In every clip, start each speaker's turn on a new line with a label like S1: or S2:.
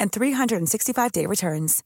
S1: and 365-day returns.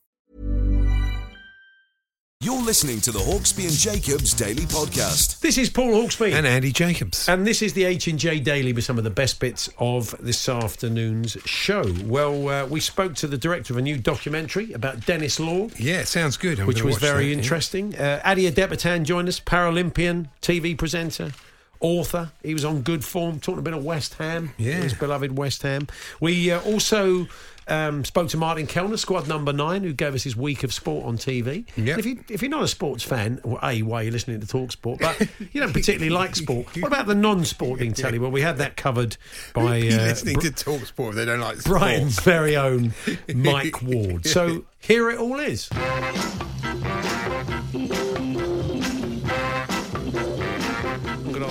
S2: You're listening to the Hawksbee and Jacobs Daily Podcast.
S3: This is Paul Hawksbee.
S4: And Andy Jacobs.
S3: And this is the H&J Daily with some of the best bits of this afternoon's show. Well, uh, we spoke to the director of a new documentary about Denis Law.
S4: Yeah, sounds good. I'm
S3: which was very
S4: that, yeah.
S3: interesting. Uh, Ade Adepitan joined us, Paralympian, TV presenter, author. He was on good form, talking a bit of West Ham,
S4: Yeah.
S3: his beloved West Ham. We uh, also um, spoke to Martin Kelner, squad number nine, who gave us his week of sport on TV.
S4: Yep.
S3: If, you, if you're not a sports fan, well, A, why are you listening to Talk Sport? But you don't particularly like sport. What about the non sporting telly? Well, we had that covered by. Uh,
S4: listening
S3: Br-
S4: to Talk Sport if they don't like sport.
S3: Brighton's very own Mike Ward. So here it all is.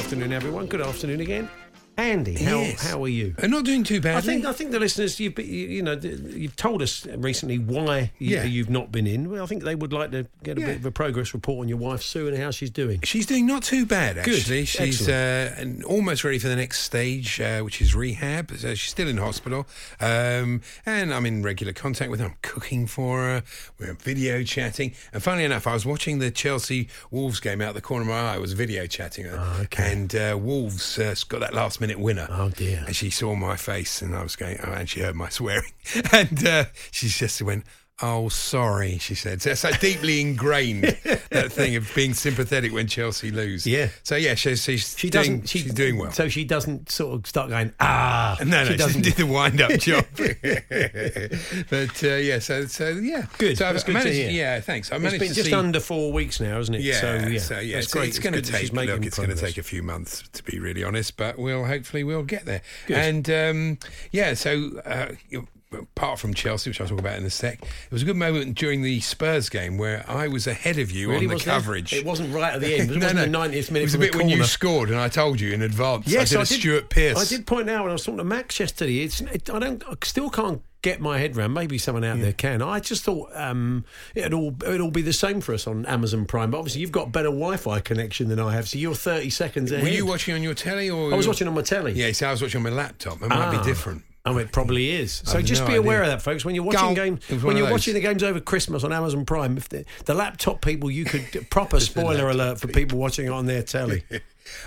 S3: Afternoon, everyone. Good afternoon again. Andy, how,
S4: Yes.
S3: how are you?
S4: I'm not doing too badly.
S3: I think I think the listeners you've you, you know you've told us recently why you,
S4: Yeah.
S3: you've not been in. Well, I think they would like to get a
S4: Yeah.
S3: bit of a progress report on your wife Sue and how she's doing.
S4: She's doing not too bad,
S3: Good.
S4: actually. She's uh, almost ready for the next stage, uh, which is rehab. So she's still in hospital. Um, and I'm in regular contact with her. I'm cooking for her. We're video chatting. And funnily enough, I was watching the Chelsea Wolves game out the corner of my eye. I was video chatting her.
S3: Oh, okay.
S4: And uh, Wolves uh, got that last minute winner.
S3: Oh, dear.
S4: And she saw my face and I was going, oh, and she heard my swearing. and uh, she just went, Oh, sorry, she said. So, so deeply ingrained that thing of being sympathetic when Chelsea lose.
S3: Yeah.
S4: So yeah, she's she's
S3: She
S4: doing,
S3: doesn't. She,
S4: she's doing well.
S3: So she doesn't sort of start going ah.
S4: no, no,
S3: she
S4: she
S3: doesn't.
S4: did the wind up job. but uh, yeah, so so yeah,
S3: Good,
S4: So I've
S3: that's good
S4: managed. Yeah, thanks. I
S3: It's
S4: managed
S3: been
S4: to
S3: just
S4: see.
S3: under four weeks now, isn't it?
S4: yeah,
S3: So yeah,
S4: so, yeah,
S3: that's
S4: it's,
S3: great.
S4: it's going to
S3: good that she's
S4: take. Look, it's going to take a few months to be really honest, but we'll hopefully we'll get there.
S3: Good.
S4: And um, yeah, so uh, apart from Chelsea, which I'll talk about in a sec, it was a good moment during the Spurs game where I was ahead of you
S3: Really,
S4: on the coverage.
S3: It wasn't right at the end. It wasn't the 90th minute
S4: It was a bit when you scored, and I told you in advance.
S3: Yes,
S4: I did a Stuart Pearce.
S3: I did point out when I was talking to Max yesterday. It's it, I don't I still can't get my head around. Maybe someone out there can. I just thought um, it'd all it'd all be the same for us on Amazon Prime. But obviously, you've got better Wi-Fi connection than I have, so you're 30 seconds ahead.
S4: Were you watching on your telly or?
S3: I was watching on my telly.
S4: Yeah, see, I was watching on my laptop. It might
S3: Ah.
S4: be different.
S3: Oh, it probably is. So just
S4: no
S3: be aware
S4: idea.
S3: of that, folks. When you're watching games, when you're watching the games over Christmas on Amazon Prime, if the, the laptop people, you could proper spoiler alert for people watching it on their telly.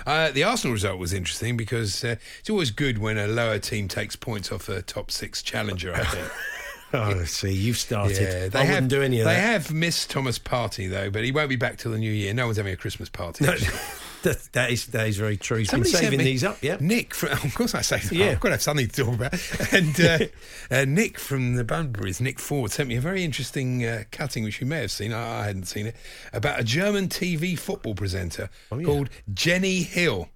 S4: Uh, the Arsenal result was interesting because uh, it's always good when a lower team takes points off a top six challenger. I think.
S3: Oh, see, you've started.
S4: yeah, they
S3: I
S4: have,
S3: wouldn't do any of
S4: They
S3: that.
S4: They have missed Thomas' party though, but he won't be back till the new year. No one's having a Christmas party.
S3: That, that is that is very true. He's
S4: Somebody
S3: been saving
S4: me-
S3: these up, yeah.
S4: Nick, from, of course I say that.
S3: Yeah.
S4: I've got to have something to talk about. And uh, uh, Nick from the Bunburys, Nick Ford, sent me a very interesting uh, cutting, which you may have seen. I, I hadn't seen it, about a German TV football presenter
S3: Oh, yeah.
S4: called Jenny Hill.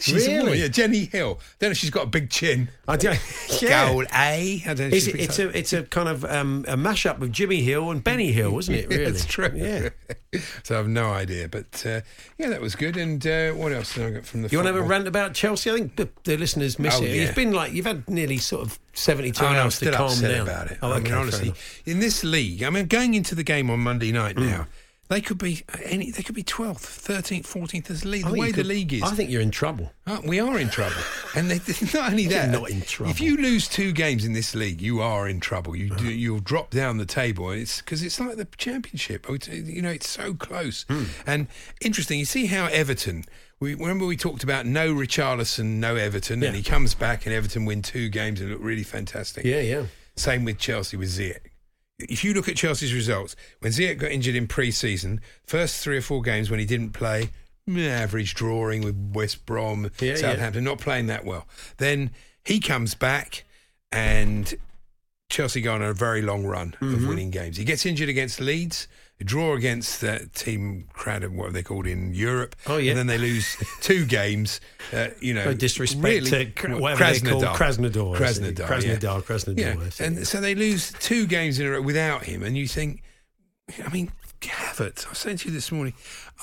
S4: She's a woman,
S3: Really?
S4: yeah, Jenny Hill. Don't know if she's got a big chin.
S3: I do, yeah.
S4: Goal A. I don't know if
S3: Is
S4: she's
S3: it,
S4: big-
S3: it's a it's a kind of um, a mashup of Jimmy Hill and Benny Hill, isn't it? Really,
S4: Yeah, it's true.
S3: Yeah.
S4: so I've no idea, but uh, yeah, that was good. And uh, what else did I get from the?
S3: You want to have a rant about Chelsea? I think the, the listeners miss
S4: Oh,
S3: it.
S4: yeah.
S3: It's been like you've had nearly sort of seventy-two
S4: Oh, no, I'm
S3: hours
S4: still
S3: to calm
S4: upset
S3: down
S4: about it.
S3: Oh,
S4: I
S3: okay,
S4: mean,
S3: fair
S4: honestly, in this league, I mean, going into the game on Monday night
S3: Mm.
S4: now, they could be any. They could be twelfth, thirteenth, fourteenth as league. The way
S3: you
S4: the league is,
S3: I think you're in trouble.
S4: Uh, we are in trouble. and they, not only that, you're
S3: not in trouble.
S4: If you lose two games in this league, you are in trouble. You do, you'll drop down the table. It's because it's like the championship. Oh, You know, it's so close.
S3: Hmm.
S4: And interesting. You see how Everton. We remember we talked about no Richarlison, no Everton,
S3: Yeah.
S4: and he comes back and Everton win two games and look really fantastic.
S3: Yeah, yeah.
S4: Same with Chelsea with Ziyech. If you look at Chelsea's results, when Ziyech got injured in pre-season, first three or four games when he didn't play, average drawing with West Brom,
S3: Yeah,
S4: Southampton, not playing that well. Then he comes back and Chelsea go on a very long run
S3: Mm-hmm.
S4: of winning games. He gets injured against Leeds, a draw against that team crowd of what are they called in Europe.
S3: Oh, yeah.
S4: And then they lose two games. Uh, you know,
S3: No disrespect
S4: really,
S3: to
S4: well,
S3: whatever they call
S4: Krasnodar.
S3: Krasnodar?
S4: Krasnodar,
S3: Krasnodar,
S4: yeah.
S3: Krasnodar,
S4: Yeah, and so they lose two games in a row without him, and you think, I mean, Havertz. I sent you this morning,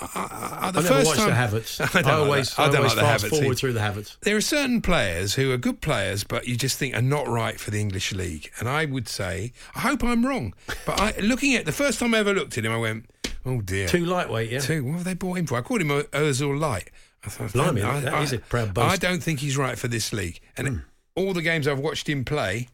S4: I, I, I, the
S3: I never
S4: first
S3: watched
S4: time,
S3: the Havertz.
S4: I, don't like
S3: always,
S4: that. I don't
S3: always
S4: like the
S3: fast
S4: Havertz
S3: forward
S4: thing.
S3: through the Havertz.
S4: There are certain players who are good players, but you just think are not right for the English league. And I would say, I hope I'm wrong. But I, looking at the first time I ever looked at him, I went, oh dear.
S3: Too lightweight, yeah.
S4: too. What have they bought him for? I called him Ozil Light. I thought,
S3: Blimey,
S4: I,
S3: that
S4: I-
S3: is a proud boast.
S4: I don't think he's right for this league. And hmm. all the games I've watched him play,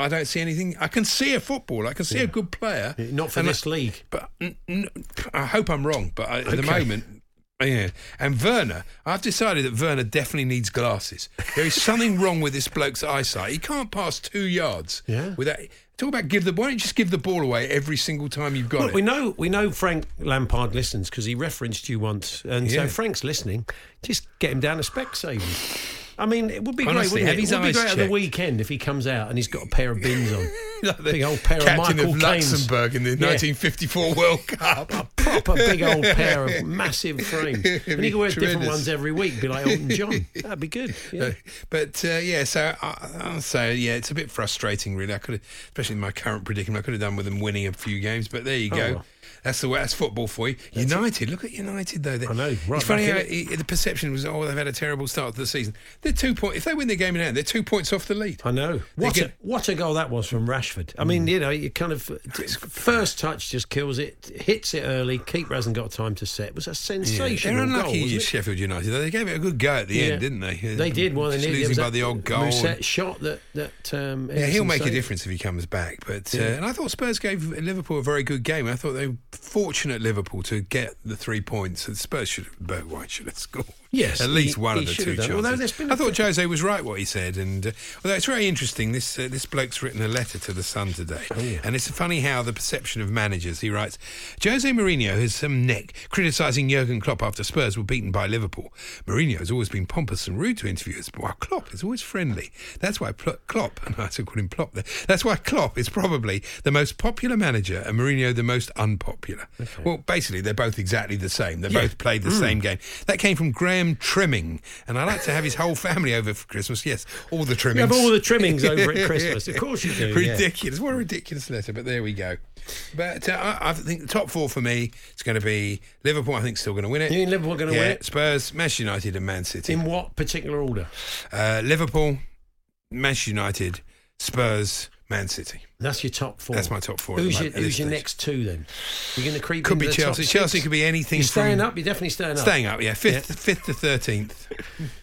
S4: I don't see anything. I can see a football. I can see a good player.
S3: Not for
S4: And I-
S3: this league.
S4: but n- n- I hope I'm wrong. But I, at the moment, yeah. And Werner, I've decided that Werner definitely needs glasses. There is something wrong with this bloke's eyesight. He can't pass two yards.
S3: Yeah.
S4: Without talk about give the. Why don't you just give the ball away every single time you've got
S3: Look,
S4: it?
S3: we know we know Frank Lampard listens because he referenced you once, and
S4: Yeah.
S3: so Frank's listening. Just get him down to Specsavers. I mean, it would be
S4: Honestly,
S3: great,
S4: have his
S3: it? Would be great at the weekend if he comes out and he's got a pair of bins on.
S4: Like the
S3: big old pair of Michael
S4: of. Luxembourg in the
S3: Yeah.
S4: 1954 World Cup.
S3: a proper big old pair of massive frames. And he could wear different ones every week, be like Elton John. That'd be good. Yeah.
S4: But uh, yeah, so I, I'll say yeah, it's a bit frustrating, really. I could, have, especially in my current predicament, I could have done with them winning a few games. But there you
S3: Oh,
S4: go.
S3: well.
S4: That's the way. That's football for you. United. Look at United though. They-
S3: I know, right
S4: it's funny how it- the perception was, oh, they've had a terrible start to the season. They're two point. If they win the game in hand, they're two points off the lead.
S3: I know. What a, what a goal that was from Rashford. I mean, you know, you kind of first touch just kills it, hits it early. Keeper hasn't got time to set. Was a
S4: Yeah,
S3: sensational
S4: they're
S3: goal.
S4: unlucky,
S3: it?
S4: Sheffield United. They gave it a good go at the
S3: Yeah.
S4: end, didn't they?
S3: They did. Well, they needed
S4: losing by
S3: that
S4: the odd goal. And-
S3: shot that that. Um,
S4: Yeah, he'll make a difference if he comes back. But uh, and I thought Spurs gave Liverpool a very good game. I thought they were fortunate Liverpool to get the three points. And Spurs should White should have scored.
S3: Yes,
S4: at least
S3: he-
S4: one
S3: he
S4: of the two chances.
S3: Although there's been
S4: I thought
S3: bit-
S4: Jose was right what he said, and uh, although it's very interesting. This uh, this bloke's written a letter to the Sun today,
S3: Oh, yeah.
S4: and it's funny how the perception of managers. He writes, Jose Mourinho has some neck criticising Jurgen Klopp after Spurs were beaten by Liverpool. Mourinho has always been pompous and rude to interviewers, but while Klopp is always friendly. That's why Pl- Klopp, and I still call him Plop there. That's why Klopp is probably the most popular manager and Mourinho the most unpopular. Well, basically, they're both exactly the same. They both played the
S3: Mm.
S4: same game. That came from Graham Trimming, and I like to have his whole family over for Christmas. Yes, all the
S3: You
S4: trimmings.
S3: have all the trimmings over at Christmas. Of course you do. yeah.
S4: ridiculous. What a ridiculous letter, but there we go. But uh, I, I think the top four for me is going to be Liverpool. I think still going to win it.
S3: You think Liverpool gonna
S4: yeah,
S3: win it?
S4: Spurs, Manchester United, and Man City.
S3: In what particular order?
S4: Uh, Liverpool, Manchester United, Spurs, Man City.
S3: That's your top four.
S4: That's my top four
S3: Who's your, who's your next two then? You're going to creep
S4: Could
S3: into
S4: be
S3: the top
S4: Chelsea. Chelsea could be anything
S3: You're staying
S4: from
S3: up. You're definitely staying up.
S4: staying up. Yeah, fifth,
S3: Yeah.
S4: fifth to thirteenth.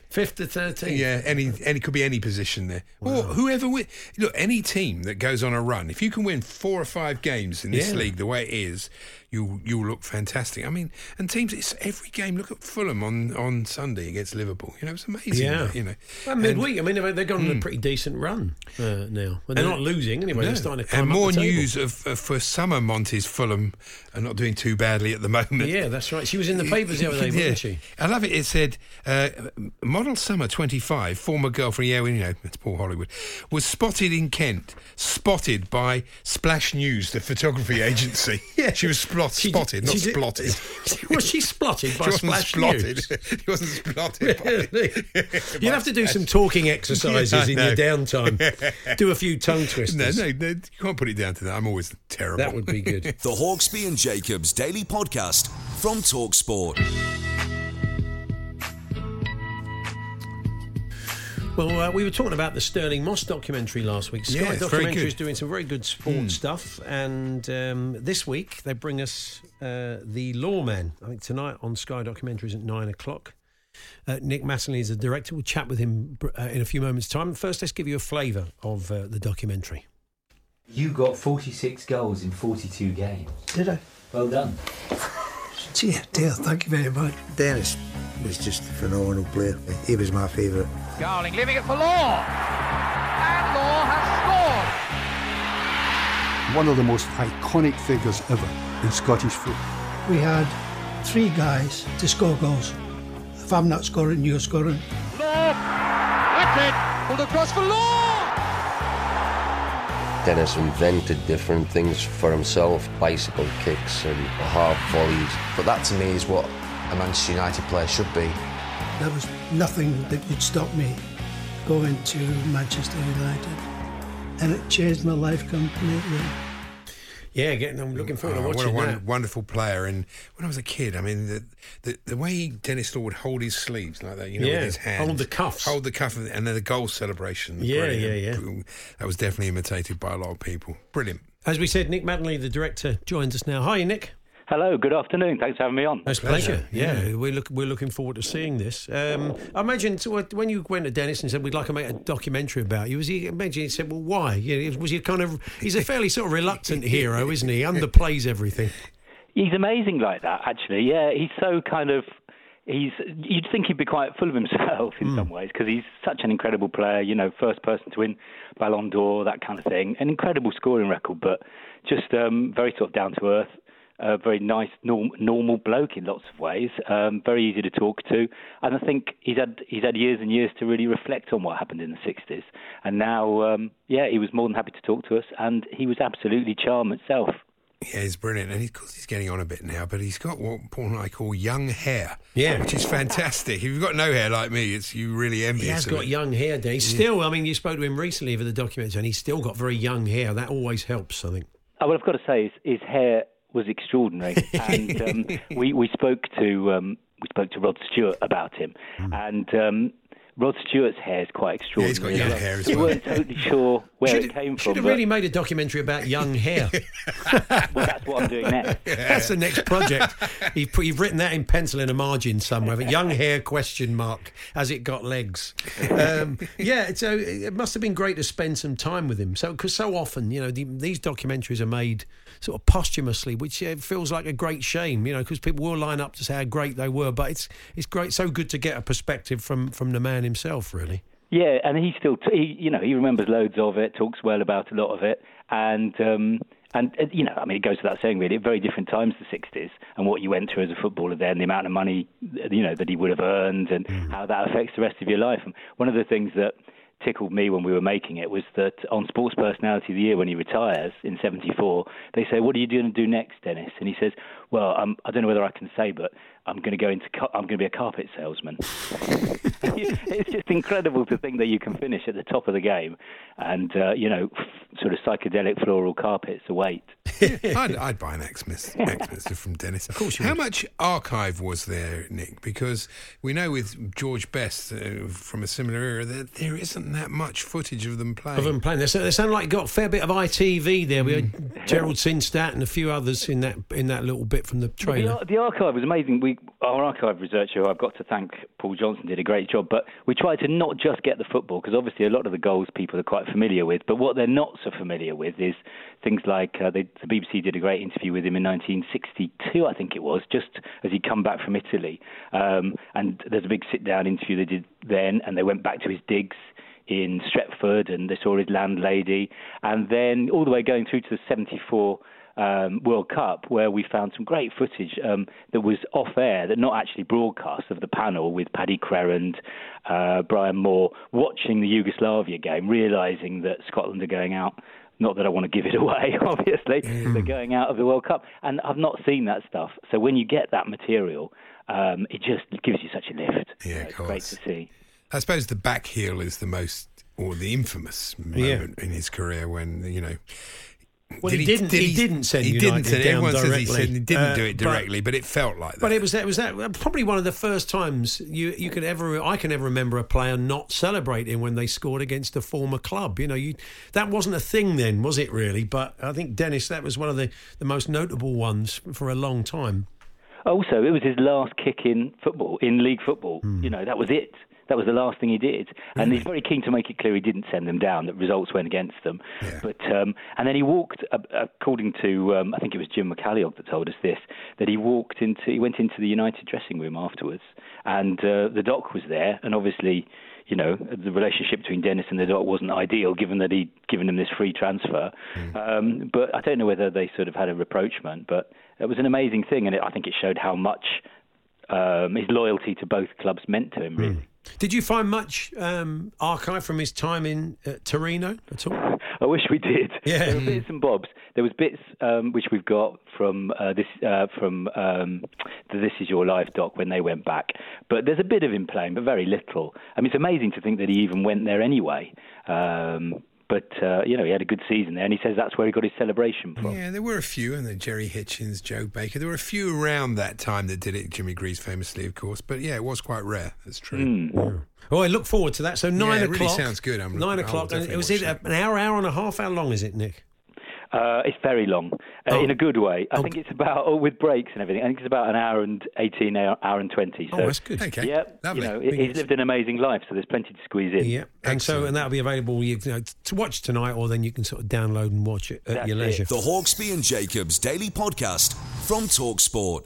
S3: Fifth to thirteenth.
S4: Yeah, any any could be any position there, or whoever win. Look, any team that goes on a run, if you can win four or five games in this
S3: Yeah.
S4: league the way it is, you you look fantastic. I mean, and teams, it's every game. Look at Fulham on on Sunday against Liverpool. You know, it's amazing.
S3: Yeah.
S4: you know,
S3: Well,
S4: And-
S3: midweek. I mean, they've, they've gone on a pretty decent run uh, now. They're
S4: And-
S3: not losing anyway.
S4: No.
S3: Starting to climb
S4: and more news of, of for Summer Monteys Fulham are not doing too badly at the moment.
S3: Yeah, that's right. She was in the papers the other day, wasn't she?
S4: I love it. It said, uh, model summer 25, former girlfriend, yeah, well, you know, it's Paul Hollywood, was spotted in Kent, spotted by Splash News, the photography agency. yeah. She was splot,
S3: She-
S4: spotted, not
S3: she did-
S4: splotted.
S3: was she spotted by
S4: she
S3: Splash
S4: splotted.
S3: News?
S4: she wasn't
S3: Really? You'd have to do some talking exercises
S4: Yeah,
S3: in your downtime. do a few tongue twisters.
S4: No, no, no, you can't put it down to that. I'm always terrible.
S3: That would be good.
S2: The Hawksbee and Jacobs Daily Podcast from Talksport.
S3: Well, uh, we were talking about the Stirling Moss documentary last week. Sky
S4: Yeah,
S3: Documentary is doing some very good sport stuff, and um, this week they bring us uh, the Lawman. I think tonight on Sky Documentaries at nine o'clock. Uh, Nick Massenly is the director. We'll chat with him uh, in a few moments' time. First, let's give you a flavour of uh, the documentary.
S5: You got 46 goals in 42 games.
S6: Did I?
S5: Well done.
S6: Gee, dear, thank you very much. Denis was just a phenomenal player. He was my favourite.
S7: Garling leaving it for Law. And Law has scored. one of the most iconic figures ever in Scottish football.
S6: We had three guys to score goals. If I'm not scoring, you're scoring. Law!
S8: That's it. Pulled across for Law.
S9: Denis invented different things for himself, bicycle kicks and hard volleys.
S10: But that to me is what a Manchester United player should be.
S6: There was nothing that could stop me going to Manchester United. And it changed my life completely.
S3: Yeah, getting. I'm looking forward
S4: Oh,
S3: to
S4: ah,
S3: what
S4: a
S3: that.
S4: wonderful player! And when I was a kid, I mean, the, the the way Denis Law would hold his sleeves like that, you know,
S3: Yeah,
S4: with his hands,
S3: hold the cuffs.
S4: hold the cuff, and then the goal celebration.
S3: Yeah,
S4: Brilliant.
S3: yeah, yeah.
S4: That was definitely imitated by a lot of people. Brilliant.
S3: As we said, Nick Mattingly, the director, joins us now. Hi, Nick.
S11: Hello, good afternoon. Thanks for having me on.
S3: Nice pleasure. Yeah, we're look, we're looking forward to seeing this. Um, I imagine so when you went to Denis and said we'd like to make a documentary about you, was he? Imagine he said, "Well, why?" Yeah, was he kind of? He's a fairly sort of reluctant hero, isn't he? Underplays everything.
S11: He's amazing like that, actually. Yeah, he's so kind of. He's. You'd think he'd be quite full of himself in some ways because he's such an incredible player. You know, first person to win Ballon d'Or, that kind of thing. An incredible scoring record, but just um, very sort of down to earth. A very nice, norm, normal bloke in lots of ways. Um, very easy to talk to, and I think he's had he's had years and years to really reflect on what happened in the '60s. And now, um, yeah, he was more than happy to talk to us, and he was absolutely charm itself.
S4: Yeah, he's brilliant, and of course he's getting on a bit now, but he's got what Paul and I call young hair.
S3: Yeah.
S4: which is fantastic. if you've got no hair like me, it's you really envious.
S3: He has got
S4: it.
S3: young hair. Dan. He's still. I mean, you spoke to him recently for the documentary, and he's still got very young hair. That always helps, I think.
S11: Oh, what I've got to say is his hair was extraordinary, and um, we we spoke to um, we spoke to Rod Stewart about him, and um, Rod Stewart's hair is quite
S4: Yeah, he's got
S11: extraordinary.
S4: young hair as
S11: we
S4: well.
S11: weren't totally sure where
S3: Should
S11: it came
S3: Should
S11: from.
S3: Should
S11: have
S3: really made a documentary about young hair.
S11: well, that's what I'm doing next.
S3: That's the next project. You've, put, you've written that in pencil in a margin somewhere. But young hair question mark as it got legs. Um, yeah, so it must have been great to spend some time with him. So because so often, you know, the, these documentaries are made sort of posthumously, which uh, feels like a great shame. You know, because people will line up to say how great they were, but it's it's great, so good to get a perspective from from the man himself, really.
S11: Yeah, and he still, t- he, you know, he remembers loads of it, talks well about a lot of it, and um, and uh, you know, I mean, it goes without saying, really, at very different times the '60s, and what you went through as a footballer then, the amount of money, you know, that he would have earned, and how that affects the rest of your life. And one of the things that tickled me when we were making it was that on Sports Personality of the Year, when he retires in '74, they say, "What are you going to do next, Denis?" And he says, "Well, um, I don't know whether I can say, but I'm going to go into, ca- I'm going to be a carpet salesman." it's just incredible to think that you can finish at the top of the game, and uh, you know, sort of psychedelic floral carpets await.
S4: I'd, I'd buy an Xmas, Xmas from Denis. Of course, How much archive was there, Nick? Because we know with George Best uh, from a similar era that there isn't that much footage of them playing.
S3: Of them playing, they sound, they sound like you got a fair bit of ITV there. We had
S11: Mm.
S3: Gerald Sinstadt and a few others in that in that little bit from the
S11: The,
S3: trailer.
S11: ar- the archive was amazing. We, our archive researcher, who I've got to thank, Paul Johnson, did a great job. But we tried to not just get the football, because obviously a lot of the goals people are quite familiar with. But what they're not so familiar with is things like uh, they, the BBC did a great interview with him in 1962, I think it was, just as he'd come back from Italy. Um, and there's a big sit-down interview they did then, and they went back to his digs in Stretford, and they saw his landlady, and then all the way going through to the 74 um, World Cup, where we found some great footage um, that was off air, that not actually broadcast, of the panel with Paddy Crerand, uh, Brian Moore, watching the Yugoslavia game, realising that Scotland are going out. Not that I want to give it away, obviously. They're going out of the World Cup, and I've not seen that stuff. So when you get that material, um, it just gives you such a lift.
S4: Yeah,
S11: You know,
S4: of
S11: it's great to see.
S4: I suppose the back heel is the most, or the infamous moment in his career when you know.
S3: Well, he didn't- he didn't send
S4: He
S3: United
S4: didn't send.
S3: down
S4: Everyone says he, said he didn't
S3: Uh,
S4: do it directly, but, it felt like that.
S3: But it was that was that probably one of the first times you you could ever I can ever remember a player not celebrating when they scored against a former club. You know, you that wasn't a thing then, was it really? But I think Denis that was one of the, the most notable ones for a long time.
S11: Also, it was his last kick in football, in league football.
S3: Hmm.
S11: You know, that was it. That was the last thing he did, and he's very keen to make it clear he didn't send them down. That results went against them.
S4: Yeah.
S11: But um, and then he walked, uh, according to um, I think it was Jim McCalliog that told us this, that he walked into he went into the United dressing room afterwards, and uh, the doc was there, and obviously you know, the relationship between Denis and the Doc wasn't ideal, given that he'd given him this free transfer.
S4: Hmm.
S11: Um, but I don't know whether they sort of had a rapprochement, but it was an amazing thing, and it, I think it showed how much um, his loyalty to both clubs meant to him. Really,
S3: Did you find much um, archive from his time in uh, Torino at all?
S11: I wish we did.
S3: Yeah.
S11: There were bits and bobs. There was bits um, which we've got from uh, this uh, from um, the This Is Your Life doc when they went back. But there's a bit of him playing, but very little. I mean, it's amazing to think that he even went there anyway. Um, but uh, you know, he had a good season there, and he says that's where he got his celebration from.
S4: Yeah, there were a few, and then Gerry Hitchens, Joe Baker. There were a few around that time that did it. Jimmy Greaves, famously, of course. But yeah, it was quite rare. That's true.
S11: Mm.
S3: Oh, I look forward to that. So nine
S4: it
S3: o'clock.
S4: really sounds good. I'm-
S3: 9
S4: I'll
S3: o'clock. And
S4: definitely
S3: it was
S4: watch
S3: it an hour, hour and a half? How long is it, Nick?
S11: Uh, it's very long, uh, in a good way. I think it's about, oh, with breaks and everything. I think it's about an hour and eighteen, hour, hour and twenty. So,
S3: Oh, that's good. Okay.
S11: Yeah,
S3: Lovely.
S11: You know, he- he's lived an amazing life, so there's plenty to squeeze in.
S3: Yeah, and so and that'll be available you know, to watch tonight, or then you can sort of download and watch it at
S11: That's
S3: your
S11: it.
S3: leisure.
S2: The Hawksbee and Jacobs Daily Podcast from Talksport.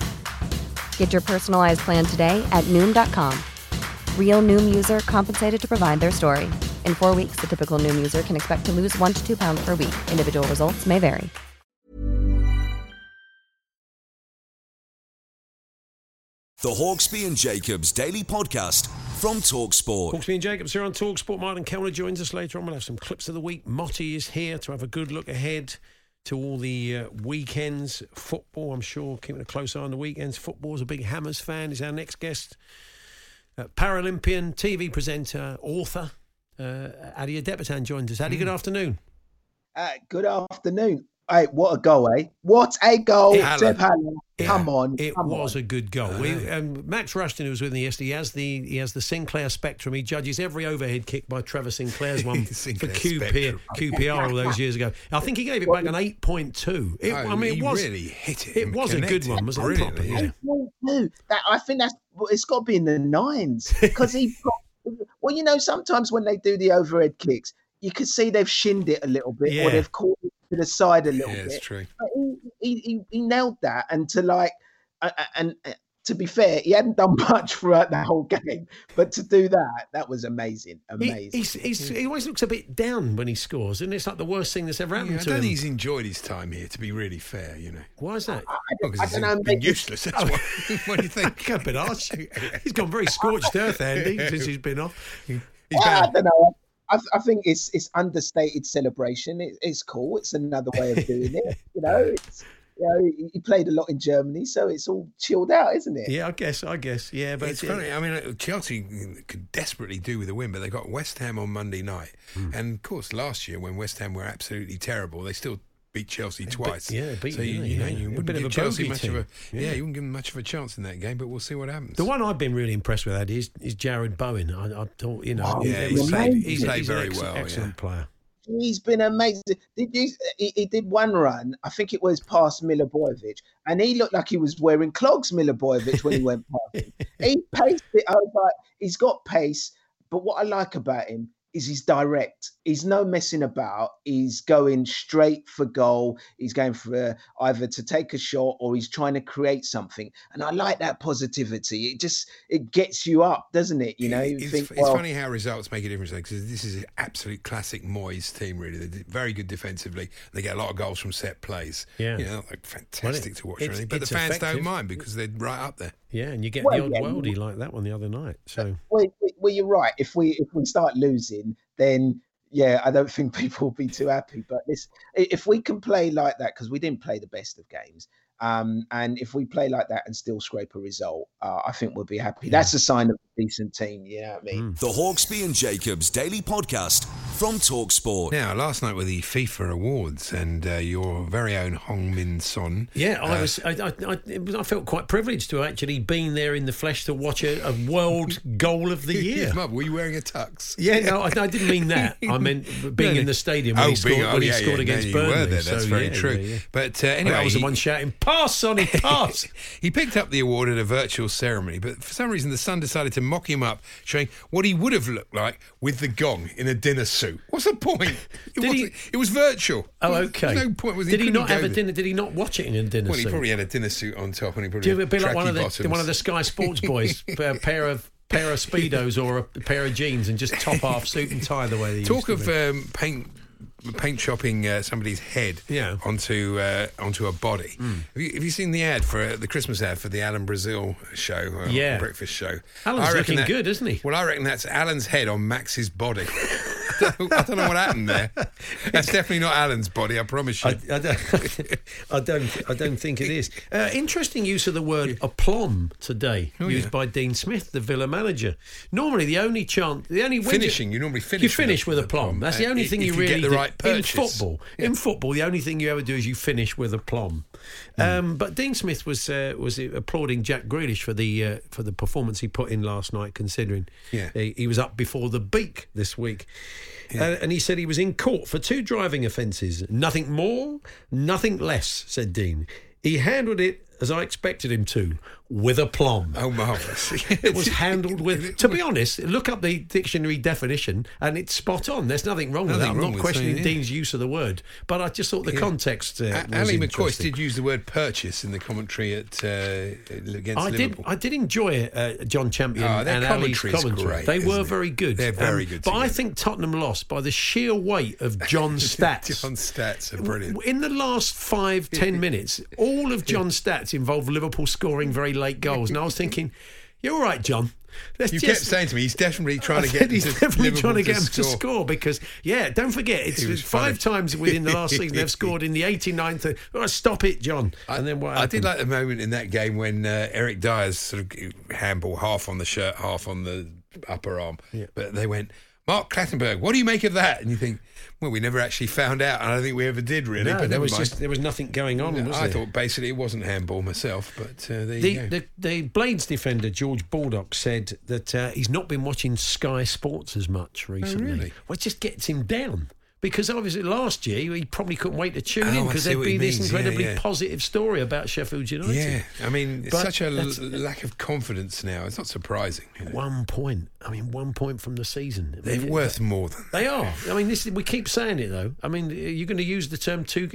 S12: Get your personalized plan today at Noom.com. Real Noom user compensated to provide their story. In four weeks, the typical Noom user can expect to lose one to two pounds per week. Individual results may vary.
S2: The Hawksbee and Jacobs Daily Podcast from Talksport.
S3: Hawksbee and Jacobs here on Talksport. Martin Kelner joins us later on. We'll have some clips of the week. Motti is here to have a good look ahead to all the uh, weekends football. I'm sure keeping a close eye on the weekends. Football is a big Hammers fan. Is our next guest. Uh, Paralympian, TV presenter, author. Uh, Ade Adepitan joins us. Ade, good afternoon.
S13: Uh, good afternoon. Hey, what a goal, eh? What a goal,
S3: It-
S13: Seb Haller. Come on.
S3: It
S13: come
S3: was
S13: on.
S3: a good goal. We, um, Max Rushton, who was with me yesterday, he has the he has the Sinclair Spectrum. He judges every overhead kick by Trevor Sinclair's one for
S4: Sinclair
S3: QPR,
S4: Spectrum.
S3: QPR all those years ago. I think he gave it back an eight point two. It,
S4: Oh,
S3: I mean,
S4: he
S3: it was
S4: really hit it
S3: It
S4: and
S3: was a good one, wasn't it?
S4: brilliantly,
S3: Proper, yeah.
S13: That I think that's it's got to be in the nines because he. well, you know, sometimes when they do the overhead kicks, you can see they've shinned it a little bit
S4: Yeah.
S13: or they've caught it to the side a little
S4: Yeah,
S13: bit.
S4: it's true.
S13: But he, he, he, he nailed that, and to like, and uh, to be fair, he hadn't done much throughout the whole game, but to do that, that was amazing,
S3: He,
S13: amazing.
S3: he's, he's, he always looks a bit down when he scores, and it's like the worst thing that's ever happened
S4: Yeah, I
S3: to
S4: don't
S3: him.
S4: think he's enjoyed his time here, to be really fair, you know.
S3: Why is that?
S4: Because
S13: I
S4: he's
S13: don't know,
S4: been
S13: maybe-
S4: useless. That's why. what do you think?
S3: a bit harsh. He's gone very scorched earth, Andy, since he's been off.
S4: He's
S13: I
S4: better.
S13: don't know. I, I think it's it's understated celebration. It, it's cool. It's another way of doing it. You know, it's you know he, he played a lot in Germany, so it's all chilled out, isn't it?
S3: Yeah, I guess, I guess, yeah. But
S4: it's funny. I mean, uh, Chelsea could desperately do with a win, but they got West Ham on Monday night,
S3: Hmm.
S4: and of course, last year when West Ham were absolutely terrible, they still beat Chelsea twice.
S3: yeah, beat
S4: so
S3: them,
S4: you,
S3: didn't
S4: you know
S3: they?
S4: you
S3: Yeah. A
S4: wouldn't
S3: bit of
S4: give
S3: a
S4: Chelsea
S3: bogey
S4: much
S3: team.
S4: of a yeah.
S3: Yeah.
S4: you wouldn't give them much of a chance in that game. But we'll see what happens.
S3: The one I've been really impressed with that is is Jarrod Bowen. I, I thought you know,
S13: Oh,
S4: yeah,
S3: it
S4: he's played-
S3: he's,
S4: he's played
S3: he's
S4: very
S3: excellent,
S4: well,
S3: Excellent
S4: yeah.
S3: player.
S13: He's been amazing. Did you? He, he did one run. I think it was past Milivojevic, and he looked like he was wearing clogs. Milivojevic when he went past him. He paced it. I was like, he's got pace. But what I like about him is he's direct. He's no messing about. He's going straight for goal. He's going for uh, either to take a shot or he's trying to create something. And I like that positivity. It just it gets you up, doesn't it? You know, you
S4: it's,
S13: think,
S4: it's
S13: well,
S4: funny how results make a difference because this is an absolute classic Moyes team. Really, they're very good defensively. They get a lot of goals from set plays.
S3: Yeah.
S4: you know, like fantastic to watch or anything. But the fans
S3: effective.
S4: don't mind because they're right up there.
S3: Yeah, and you get
S13: Well,
S3: the odd
S13: yeah,
S3: worldie like that one the other night. So
S13: well, well, you're right. If we if we start losing, then yeah, I don't think people will be too happy. But this, if we can play like that, because we didn't play the best of games, um, and if we play like that and still scrape a result, uh, I think we'll be happy. That's a sign of decent team. You know what I mean?
S2: The Hawksbee and Jacobs Daily Podcast from Talksport.
S4: Now, last night were the FIFA awards, and uh, your very own Heung-min Son.
S3: Yeah, I
S4: uh,
S3: was. I, I, I, I felt quite privileged to actually been there in the flesh to watch a, a world goal of the year.
S4: Mum, were you wearing a tux?
S3: Yeah, no, I, I didn't mean that. I meant being
S4: No,
S3: in the stadium when
S4: oh,
S3: he scored,
S4: being- oh,
S3: when he scored
S4: yeah,
S3: against
S4: no,
S3: Burnley.
S4: Were there. That's
S3: So,
S4: very
S3: yeah,
S4: true.
S3: yeah, yeah.
S4: But uh,
S3: I
S4: anyway,
S3: was the one shouting, "Pass, Sonny, pass!"
S4: he picked up the award at a virtual ceremony, but for some reason the Sun decided to mock him up, showing what he would have looked like with the gong in a dinner suit. What's the point? It,
S3: Did he-
S4: it was virtual.
S3: Oh,
S4: There's
S3: okay.
S4: no point. Was
S3: did he
S4: couldn't
S3: have a dinner? Did he not watch it in a dinner suit?
S4: Well, he probably had a dinner suit on top, and he probably
S3: you
S4: had
S3: be like one of the
S4: bottoms.
S3: one of the Sky Sports boys, a pair of pair of speedos or a pair of jeans, and just top half suit and tie the way they
S4: Talk
S3: used
S4: of um, paint paint chopping uh, somebody's head
S3: Yeah.
S4: onto uh, onto a body.
S3: Mm.
S4: Have, you, have you seen the ad for uh, the Christmas ad for the Alan Brazil show? Uh,
S3: Yeah.
S4: breakfast show.
S3: Alan's looking good, isn't he?
S4: Well, I reckon that's Alan's head on Max's body. I, don't know, I don't know what happened there. That's definitely not Alan's body. I promise you.
S3: I, I, don't, I don't. I don't think it is. Uh, interesting use of the word aplomb today,
S4: Oh,
S3: used
S4: yeah.
S3: by Dean Smith, the Villa manager. Normally, the only chance, the only
S4: Finishing, you normally finish
S3: You
S4: with
S3: finish with
S4: with
S3: aplomb.
S4: aplomb.
S3: That's the
S4: Uh,
S3: only thing you
S4: you get
S3: really
S4: the
S3: do.
S4: right
S3: in
S4: purchase.
S3: football. In football, the only thing you ever do is you finish with aplomb. Um, but Dean Smith was uh, was applauding Jack Grealish for the uh, for the performance he put in last night. Considering
S4: Yeah.
S3: he, he was up before the beak this week. Uh, and he said he was in court for two driving offences. Nothing more, nothing less, said Dean. He handled it as I expected him to, with aplomb.
S4: Oh, marvellous.
S3: it was handled with. To be honest, look up the dictionary definition and it's spot on. There's nothing wrong with that. I'm not questioning
S4: saying, yeah.
S3: Dean's use of the word, but I just thought the
S4: Yeah.
S3: context. Uh,
S4: A- Ally
S3: McCoist
S4: did use the word purchase in the commentary at uh, against
S3: I
S4: Liverpool.
S3: did. I did enjoy uh, John Champion
S4: Oh,
S3: and Ali's
S4: commentary great,
S3: they were
S4: it?
S3: very good. Um,
S4: They're very good
S3: But I think Tottenham lost by the sheer weight of John's stats.
S4: John's stats are brilliant.
S3: In the last five, ten minutes, all of John's stats involved Liverpool scoring very late goals. And I was thinking, you're all right, John. Let's
S4: You
S3: just-
S4: kept saying to me, he's definitely trying
S3: I
S4: to get
S3: he's
S4: to
S3: definitely
S4: Liverpool
S3: trying to get
S4: to
S3: him to
S4: score.
S3: score because, yeah, don't forget, it's five
S4: funny.
S3: times within the last season they've scored in the 89th. Oh, stop it, John. and then what
S4: I did like the moment in that game when uh, Eric Dier's sort of handball half on the shirt, half on the upper arm. But they went, Mark Clattenburg, what do you make of that? And you think, well, we never actually found out. And I don't think we ever did really.
S3: No,
S4: but
S3: there was
S4: mind.
S3: just there was nothing going on. was
S4: I
S3: there?
S4: thought basically it wasn't handball myself, but uh, there you
S3: The,
S4: go.
S3: the the Blades defender George Baldock said that uh, he's not been watching Sky Sports as much recently.
S4: Oh, really?
S3: Well, it just gets him down because obviously last year he probably couldn't wait to tune
S4: Oh,
S3: in because there'd be this
S4: means.
S3: Incredibly
S4: yeah.
S3: positive story about Sheffield United.
S4: yeah, I mean,
S3: But
S4: such a l- lack of confidence now. It's not surprising. you know.
S3: One point. I mean, one point from the season.
S4: They're
S3: mean,
S4: worth more than
S3: They are. I mean, this we keep saying it though. I mean, you're going to use the term too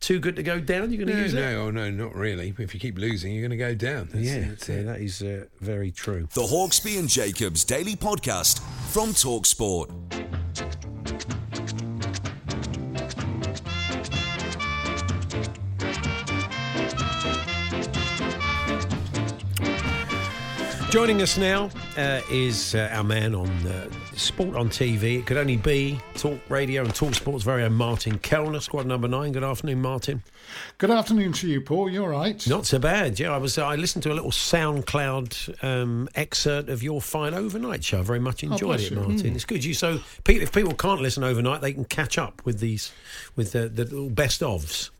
S3: too good to go down. You're going to
S4: No,
S3: use
S4: no,
S3: that.
S4: oh, no, not really. If you keep losing, you're going to go down. That's-
S3: Yeah,
S4: that's
S3: yeah, that is uh, very true.
S2: The Hawksbee and Jacobs Daily Podcast from Talksport.
S3: Joining us now uh, is uh, our man on uh, Sport on TV. It could only be Talk Radio and Talk Sports' very own Martin Kelner, squad number nine. Good afternoon, Martin.
S14: Good afternoon to you, Paul. You're right.
S3: Not so bad. Yeah, I was. I listened to a little SoundCloud um, excerpt of your fine overnight show. I very much enjoyed it. Martin.
S14: Mm.
S3: It's good. You so if people can't listen overnight, they can catch up with these with the, the little best ofs.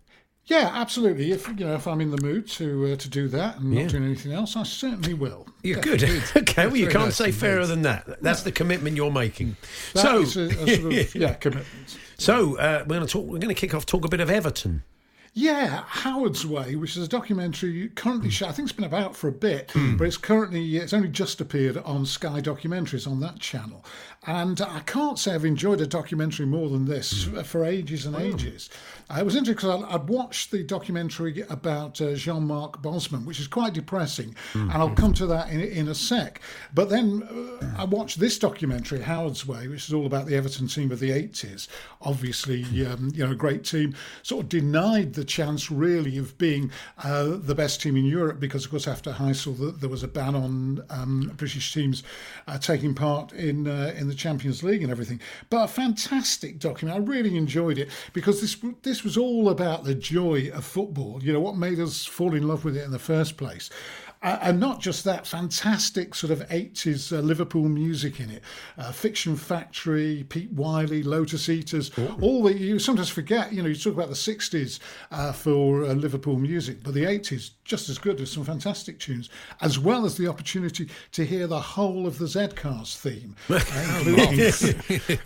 S14: Yeah, absolutely. If you know, if I'm in the mood to uh, to do that and
S3: Yeah.
S14: not doing anything else, I certainly will.
S3: You're
S14: Definitely.
S3: good. okay, well, you can't
S14: nice
S3: say fairer than that. That's the commitment you're making.
S14: That
S3: so,
S14: a, a sort of yeah commitment.
S3: so uh, we're going to talk. We're going to kick off. Talk a bit of Everton.
S14: Yeah, Howard's Way, which is a documentary currently shot. I think it's been about for a bit,
S3: Hmm.
S14: but it's currently it's only just appeared on Sky Documentaries on that channel. And I can't say I've enjoyed a documentary more than this
S3: Hmm.
S14: f- for ages and ages. Uh, it was interesting because I'd watched the documentary about uh, Jean-Marc Bosman, which is quite depressing, and I'll come to that in, in a sec. But then uh, I watched this documentary, Howard's Way, which is all about the Everton team of the 80s. Obviously, um, you know, a great team, sort of denied the chance really of being uh, the best team in Europe because, of course, after Heysel, th- there was a ban on um, British teams uh, taking part in uh, in the Champions League and everything. But a fantastic document. I really enjoyed it because this this was all about the joy of football. You know what made us fall in love with it in the first place. And not just that, fantastic sort of 80s uh, Liverpool music in it. Uh, Fiction Factory, Pete Wylie, Lotus Eaters, all the, you sometimes forget, you know, you talk about the 60s uh, for uh, Liverpool music, but the 80s, just as good. There's some fantastic tunes, as well as the opportunity to hear the whole of the Z-Cars theme, uh, including,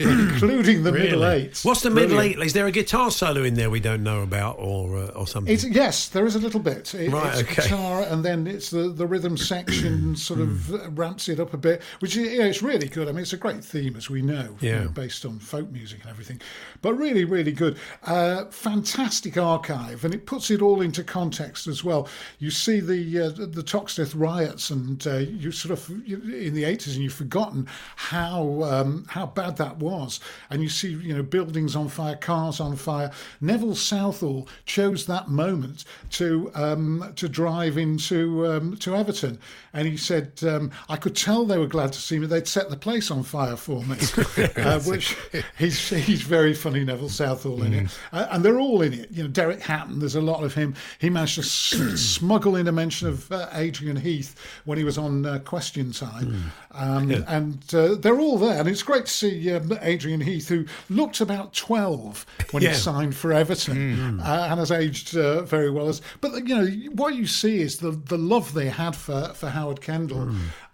S14: including the middle
S3: Really?
S14: eights.
S3: What's the middle
S14: Brilliant.
S3: eight? Is there a guitar solo in there we don't know about, or uh, or something?
S14: It's, yes, there is a little bit. It,
S3: Right,
S14: it's
S3: okay.
S14: guitar, and then it's the, the rhythm section sort of ramps it up a bit, which is, yeah, it's really good. I mean, it's a great theme, as we know, you know, based on folk music and everything, but really, really good. Uh, fantastic archive, and it puts it all into context as well. You see the uh, the Toxteth riots, and uh, you sort of you- in the eighties, and you've forgotten how um, how bad that was, and you see you know buildings on fire, cars on fire. Neville Southall chose that moment to um, to drive into um, to Everton, and he said, um, "I could tell they were glad to see me. They'd set the place on fire for me," uh, which he's he's very funny, Neville Southall in it, uh, and they're all in it. You know, Derek Hatton. There's a lot of him. He managed to smuggle in a mention of uh, Adrian Heath when he was on uh, Question Time, um, and uh, they're all there, and it's great to see um, Adrian Heath, who looked about twelve when
S3: Yeah.
S14: he signed for Everton, uh, and has aged uh, very well. As but you know what you see is the the love they had for for Howard Kendall.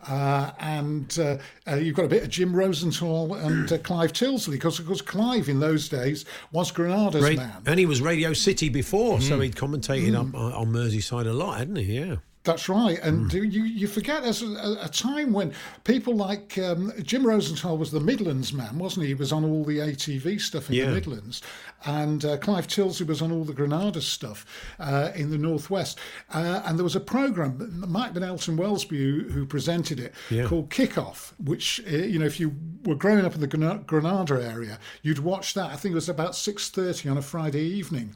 S14: Uh, and uh, uh, you've got a bit of Jim Rosenthal and uh, Clive Tyldesley, because of course Clive in those days was Granada's
S3: Ra-
S14: man.
S3: and he was Radio City before, so he'd commentated up on, on Merseyside a lot, hadn't he? Yeah.
S14: That's right, and you you forget there's a, a time when people like um, Jim Rosenthal was the Midlands man, wasn't he? He was on all the ATV stuff in
S3: Yeah.
S14: the Midlands, and uh, Clive Tyldesley was on all the Granada stuff uh, in the northwest. Uh, and there was a program, Mike Ben Elton Welsby, who, who presented it,
S3: Yeah.
S14: called Kickoff, which uh, you know if you were growing up in the Grana- Granada area, you'd watch that. I think it was about six thirty on a Friday evening.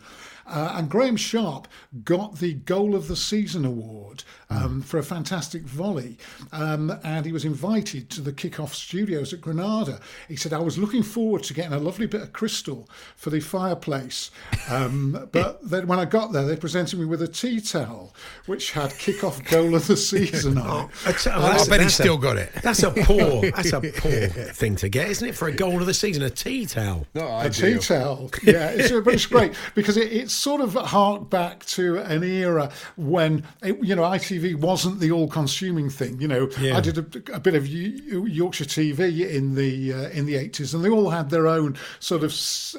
S14: Uh, and Graeme Sharp got the Goal of the Season award um, for a fantastic volley. Um, and he was invited to the kickoff studios at Granada. He said, I was looking forward to getting a lovely bit of crystal for the fireplace. Um, but then when I got there, they presented me with a tea towel, which had kickoff Goal of the Season on it.
S3: Oh,
S14: And
S4: I bet he's
S3: that's a-
S4: still got it.
S3: That's a poor. That's a poor thing to get, isn't it? For a goal of the season, a tea towel.
S4: Not
S14: a tea towel. Yeah, it's, but it's great because it, it's sort of harked back to an era when it, you know ITV wasn't the all-consuming thing. You know,
S3: Yeah.
S14: I did a, a bit of Yorkshire TV in the uh, in the eighties, and they all had their own sort of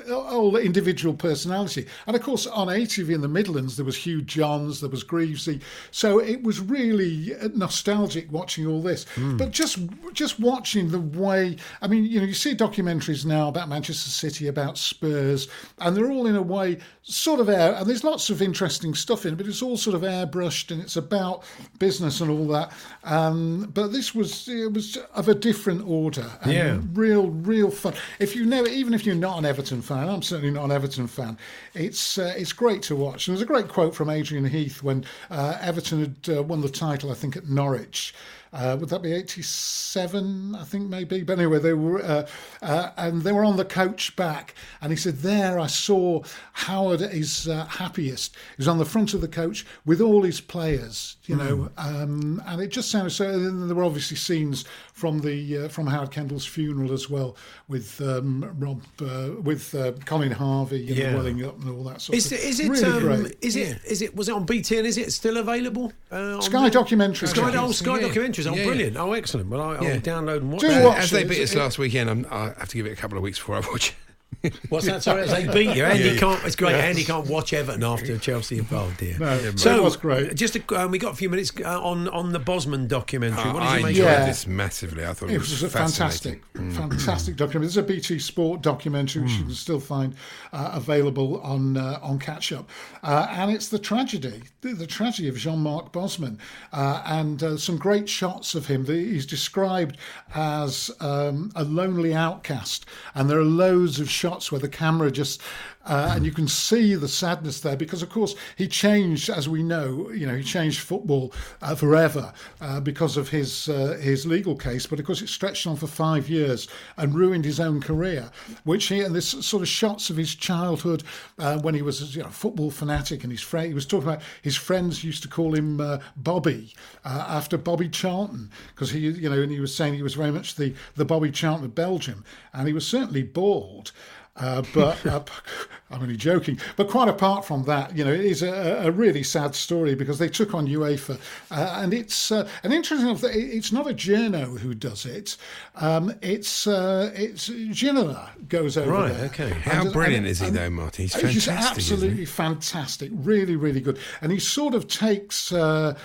S14: all individual personality. And of course, on ATV in the Midlands, there was Hugh Johns, there was Greavesy, so it was really uh, nostalgic watching all this. But just just watching the way, I mean, you know, you see documentaries now about Manchester City, about Spurs, and they're all in a way sort of air. And there's lots of interesting stuff in it, but it's all sort of airbrushed, and it's about business and all that. Um, but this was it was of a different order. And
S3: Yeah.
S14: real, real fun. If you know, even if you're not an Everton fan, I'm certainly not an Everton fan. It's uh, it's great to watch. And there's a great quote from Adrian Heath when uh, Everton had uh, won the title, I think, at Norwich. Uh, would that be 87, I think, maybe? But anyway, they were, uh, uh, and they were on the coach back. And he said, There I saw Howard at his uh, happiest. He was on the front of the coach with all his players, you know. Um, and it just sounded so. And there were obviously scenes from the uh, from Howard Kendall's funeral as well, with um, Rob, uh, with uh, Colin Harvey, you
S3: Yeah.
S14: know, welling up and all that sort
S3: Is
S14: of
S3: it?
S14: thing.
S3: Is it?
S14: really
S3: um,
S14: great?
S3: Is it? Is it? Was it on BTN? Is it still available? Uh,
S14: Sky
S3: the-
S14: documentary.
S3: Sky,
S14: Yeah.
S3: oh, Sky
S4: Yeah.
S3: Documentaries. Oh,
S4: Yeah.
S3: brilliant. Oh, excellent. Well, I, I'll
S4: Yeah.
S3: download and watch.
S14: Do
S3: that.
S14: watch
S4: As they beat us last weekend, I'm, I have to give it a couple of weeks before I watch it.
S3: What's that? Sorry, they beat you. Andy
S4: Yeah.
S3: can't. It's great.
S14: Yeah.
S3: Andy can't watch Everton after Chelsea. Oh dear.
S14: No, it
S3: so
S14: was great.
S3: Just a, um, we got a few minutes uh, on on the Bosman documentary.
S4: I,
S3: what did
S4: I
S3: you make?
S4: enjoyed
S3: it?
S14: Yeah.
S4: this massively. I thought it,
S14: It
S4: was,
S14: was a
S4: fascinating.
S14: fantastic, fantastic documentary. It's a BT Sport documentary, which you can still find uh, available on uh, on Catch Up, uh, and it's the tragedy, the, the tragedy of Jean-Marc Bosman, uh, and uh, some great shots of him. The, he's described as um, a lonely outcast, and there are loads of shots where the camera just. Uh, and you can see the sadness there because, of course, he changed, as we know, you know, he changed football uh, forever uh, because of his uh, his legal case. But of course, it stretched on for five years and ruined his own career. Which he and this sort of shots of his childhood uh, when he was you know, a football fanatic and his friend. He was talking about his friends used to call him uh, Bobby after Bobby Charlton because he, you know, and he was saying he was very much the the Bobby Charlton of Belgium, and he was certainly bald. Uh, but uh, I'm only joking. But quite apart from that, you know, it is a, a really sad story because they took on UEFA, uh, and it's uh, an interesting. It's not a journo who does it. Um, it's uh, it's Ginola goes over
S3: Right,
S14: there.
S3: okay.
S4: How
S14: And-
S4: brilliant
S14: and-
S4: is he,
S14: and-
S4: though, Marty? He's
S14: He's
S4: fantastic. isn't he?
S14: absolutely fantastic, really, really good. And he sort of takes uh,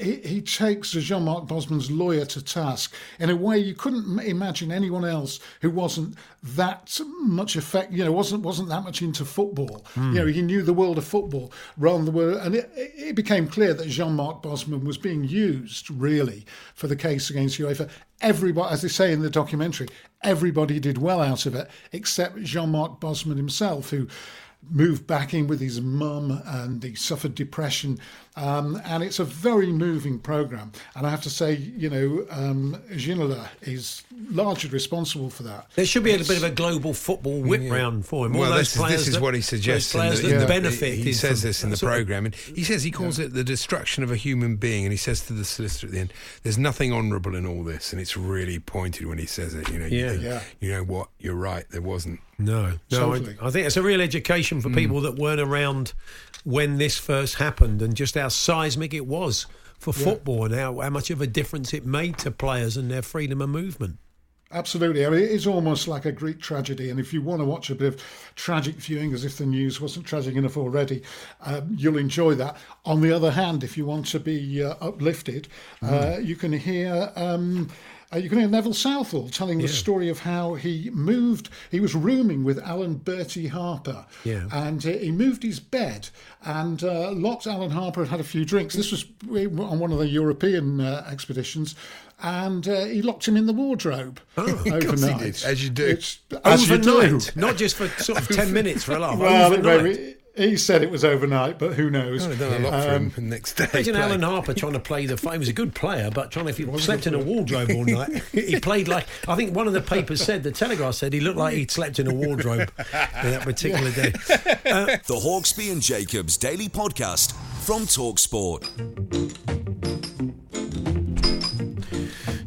S14: he, he takes Jean-Marc Bosman's lawyer to task in a way you couldn't imagine anyone else who wasn't that much effect. You know, wasn't wasn't that much into football. Hmm. You know, he knew the world of football rather than the world. And it, it became clear that Jean-Marc Bosman was being used really for the case against UEFA. Everybody, as they say in the documentary, everybody did well out of it except Jean-Marc Bosman himself, who moved back in with his mum and he suffered depression. Um, and it's a very moving program. And I have to say, you know, um, Ginola is largely responsible for that.
S3: There should be a bit of a global football whip round for him. All
S4: Well,
S3: those
S4: this is,
S3: players
S4: this is
S3: that-
S4: what he suggests. in
S3: players
S4: the-
S3: that
S4: in the-
S3: benefit.
S4: He
S3: is
S4: says
S3: from
S4: this in the
S3: that sort of-
S4: program, and he says he calls it the destruction of a human being. And he says to the solicitor at the end, "There's nothing honourable in all this," and it's really pointed when he says it. You know, you think,
S14: Yeah.
S4: You know what? You're right. There wasn't.
S3: No, no.
S14: Totally.
S3: I, I think it's a real education for people that weren't around when this first happened, and just how seismic it was for football, and how, how much of a difference it made to players and their freedom of movement.
S14: Absolutely. I mean, it is almost like a Greek tragedy. And if you want to watch a bit of tragic viewing, as if the news wasn't tragic enough already, um, you'll enjoy that. On the other hand, if you want to be uh, uplifted, uh, you can hear. Um, uh, you can hear Neville Southall telling the story of how he moved. He was rooming with Alan Bertie Harper,
S3: Yeah.
S14: and uh, he moved his bed and uh, locked Alan Harper and had a few drinks. This was on one of the European uh, expeditions, and uh, he locked him in the wardrobe
S4: he
S14: overnight.
S4: did, as you do.
S14: It's- as you do.
S3: Overnight, not just for sort of ten minutes for a laugh.
S14: Well,
S3: overnight.
S14: Maybe he said it was overnight, but who knows?
S4: I'd have done a lot for
S14: Um,
S4: him the next day.
S3: Imagine
S4: play.
S3: Alan Harper trying to play the. He was a good player, but trying to. If he slept in a wardrobe all night, he played like. I think one of the papers said the Telegraph said he looked like he'd slept in a wardrobe in that particular day.
S2: The Hawksbee and Jacobs Daily Podcast from Talksport.